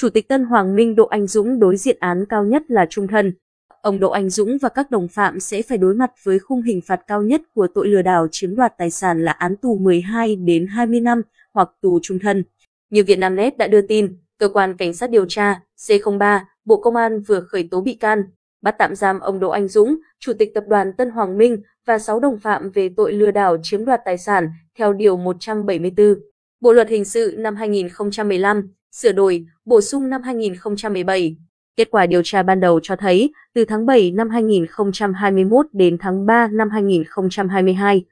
Chủ tịch Tân Hoàng Minh Đỗ Anh Dũng đối diện án cao nhất là trung thân. Ông Đỗ Anh Dũng và các đồng phạm sẽ phải đối mặt với khung hình phạt cao nhất của tội lừa đảo chiếm đoạt tài sản là án tù 12 đến 20 năm hoặc tù trung thân. Như Vietnamnet đã đưa tin, cơ quan cảnh sát điều tra C03, Bộ Công an vừa khởi tố bị can, bắt tạm giam ông Đỗ Anh Dũng, chủ tịch tập đoàn Tân Hoàng Minh và 6 đồng phạm về tội lừa đảo chiếm đoạt tài sản theo điều 174 Bộ luật hình sự năm 2015, sửa đổi, bổ sung năm 2017. Kết quả điều tra ban đầu cho thấy, từ tháng 7 năm 2021 đến tháng 3 năm 2022,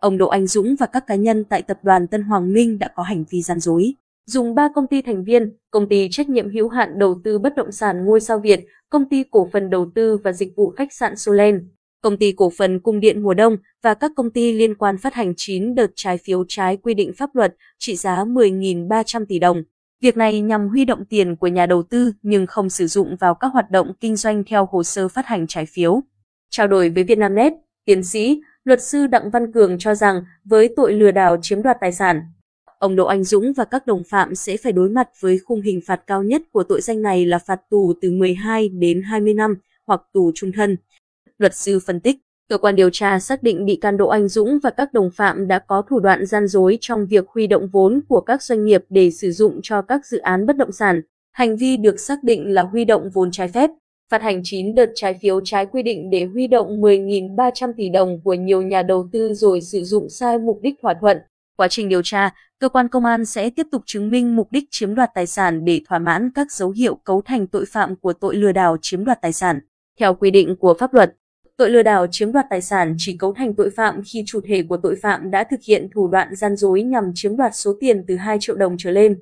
ông Đỗ Anh Dũng và các cá nhân tại tập đoàn Tân Hoàng Minh đã có hành vi gian dối. Dùng 3 công ty thành viên, công ty trách nhiệm hữu hạn đầu tư bất động sản Ngôi sao Việt, công ty cổ phần đầu tư và dịch vụ khách sạn Solen, công ty cổ phần cung điện mùa đông và các công ty liên quan phát hành 9 đợt trái phiếu trái quy định pháp luật trị giá 10.300 tỷ đồng. Việc này nhằm huy động tiền của nhà đầu tư nhưng không sử dụng vào các hoạt động kinh doanh theo hồ sơ phát hành trái phiếu. Trao đổi với Vietnamnet, tiến sĩ, luật sư Đặng Văn Cường cho rằng với tội lừa đảo chiếm đoạt tài sản, ông Đỗ Anh Dũng và các đồng phạm sẽ phải đối mặt với khung hình phạt cao nhất của tội danh này là phạt tù từ 12 đến 20 năm hoặc tù trung thân. Luật sư phân tích, cơ quan điều tra xác định bị can Đỗ Anh Dũng và các đồng phạm đã có thủ đoạn gian dối trong việc huy động vốn của các doanh nghiệp để sử dụng cho các dự án bất động sản. Hành vi được xác định là huy động vốn trái phép, phát hành 9 đợt trái phiếu trái quy định để huy động 10.300 tỷ đồng của nhiều nhà đầu tư rồi sử dụng sai mục đích thỏa thuận. Quá trình điều tra, cơ quan công an sẽ tiếp tục chứng minh mục đích chiếm đoạt tài sản để thỏa mãn các dấu hiệu cấu thành tội phạm của tội lừa đảo chiếm đoạt tài sản. Theo quy định của pháp luật, Tội lừa đảo chiếm đoạt tài sản chỉ cấu thành tội phạm khi chủ thể của tội phạm đã thực hiện thủ đoạn gian dối nhằm chiếm đoạt số tiền từ 2 triệu đồng trở lên.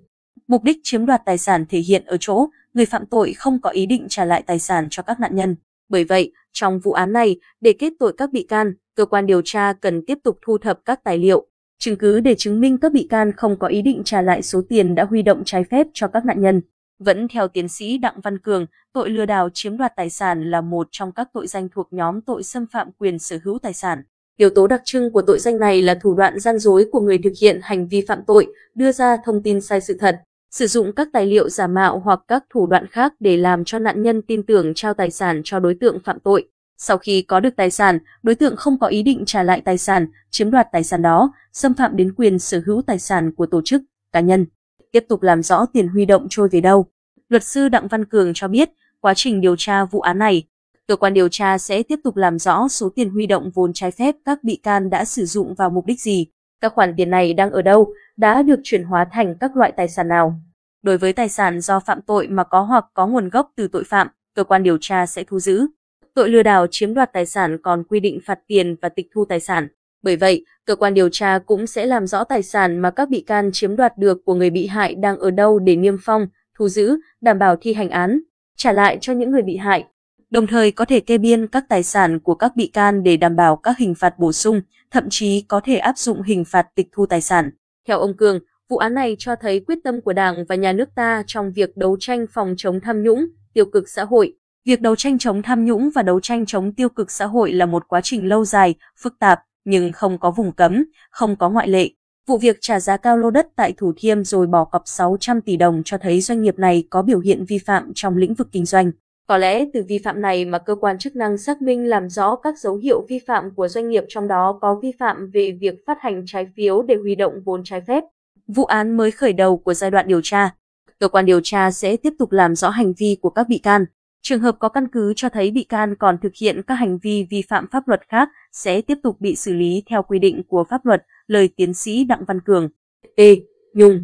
Mục đích chiếm đoạt tài sản thể hiện ở chỗ người phạm tội không có ý định trả lại tài sản cho các nạn nhân. Bởi vậy, trong vụ án này, để kết tội các bị can, cơ quan điều tra cần tiếp tục thu thập các tài liệu, chứng cứ để chứng minh các bị can không có ý định trả lại số tiền đã huy động trái phép cho các nạn nhân. Vẫn theo tiến sĩ Đặng Văn Cường, tội lừa đảo chiếm đoạt tài sản là một trong các tội danh thuộc nhóm tội xâm phạm quyền sở hữu tài sản. Yếu tố đặc trưng của tội danh này là thủ đoạn gian dối của người thực hiện hành vi phạm tội, đưa ra thông tin sai sự thật, sử dụng các tài liệu giả mạo hoặc các thủ đoạn khác để làm cho nạn nhân tin tưởng trao tài sản cho đối tượng phạm tội. Sau khi có được tài sản, đối tượng không có ý định trả lại tài sản, chiếm đoạt tài sản đó, xâm phạm đến quyền sở hữu tài sản của tổ chức, cá nhân tiếp tục làm rõ tiền huy động trôi về đâu. Luật sư Đặng Văn Cường cho biết, quá trình điều tra vụ án này, cơ quan điều tra sẽ tiếp tục làm rõ số tiền huy động vốn trái phép các bị can đã sử dụng vào mục đích gì, các khoản tiền này đang ở đâu, đã được chuyển hóa thành các loại tài sản nào. Đối với tài sản do phạm tội mà có hoặc có nguồn gốc từ tội phạm, cơ quan điều tra sẽ thu giữ. Tội lừa đảo chiếm đoạt tài sản còn quy định phạt tiền và tịch thu tài sản. Bởi vậy, cơ quan điều tra cũng sẽ làm rõ tài sản mà các bị can chiếm đoạt được của người bị hại đang ở đâu để niêm phong, thu giữ, đảm bảo thi hành án, trả lại cho những người bị hại. Đồng thời có thể kê biên các tài sản của các bị can để đảm bảo các hình phạt bổ sung, thậm chí có thể áp dụng hình phạt tịch thu tài sản. Theo ông Cường, vụ án này cho thấy quyết tâm của Đảng và nhà nước ta trong việc đấu tranh phòng chống tham nhũng, tiêu cực xã hội. Việc đấu tranh chống tham nhũng và đấu tranh chống tiêu cực xã hội là một quá trình lâu dài, phức tạp, nhưng không có vùng cấm, không có ngoại lệ. Vụ việc trả giá cao lô đất tại Thủ Thiêm rồi bỏ cọc 600 tỷ đồng cho thấy doanh nghiệp này có biểu hiện vi phạm trong lĩnh vực kinh doanh. Có lẽ từ vi phạm này mà cơ quan chức năng xác minh làm rõ các dấu hiệu vi phạm của doanh nghiệp trong đó có vi phạm về việc phát hành trái phiếu để huy động vốn trái phép. Vụ án mới khởi đầu của giai đoạn điều tra. Cơ quan điều tra sẽ tiếp tục làm rõ hành vi của các bị can. Trường hợp có căn cứ cho thấy bị can còn thực hiện các hành vi vi phạm pháp luật khác sẽ tiếp tục bị xử lý theo quy định của pháp luật, lời tiến sĩ Đặng Văn Cường. E. Nhung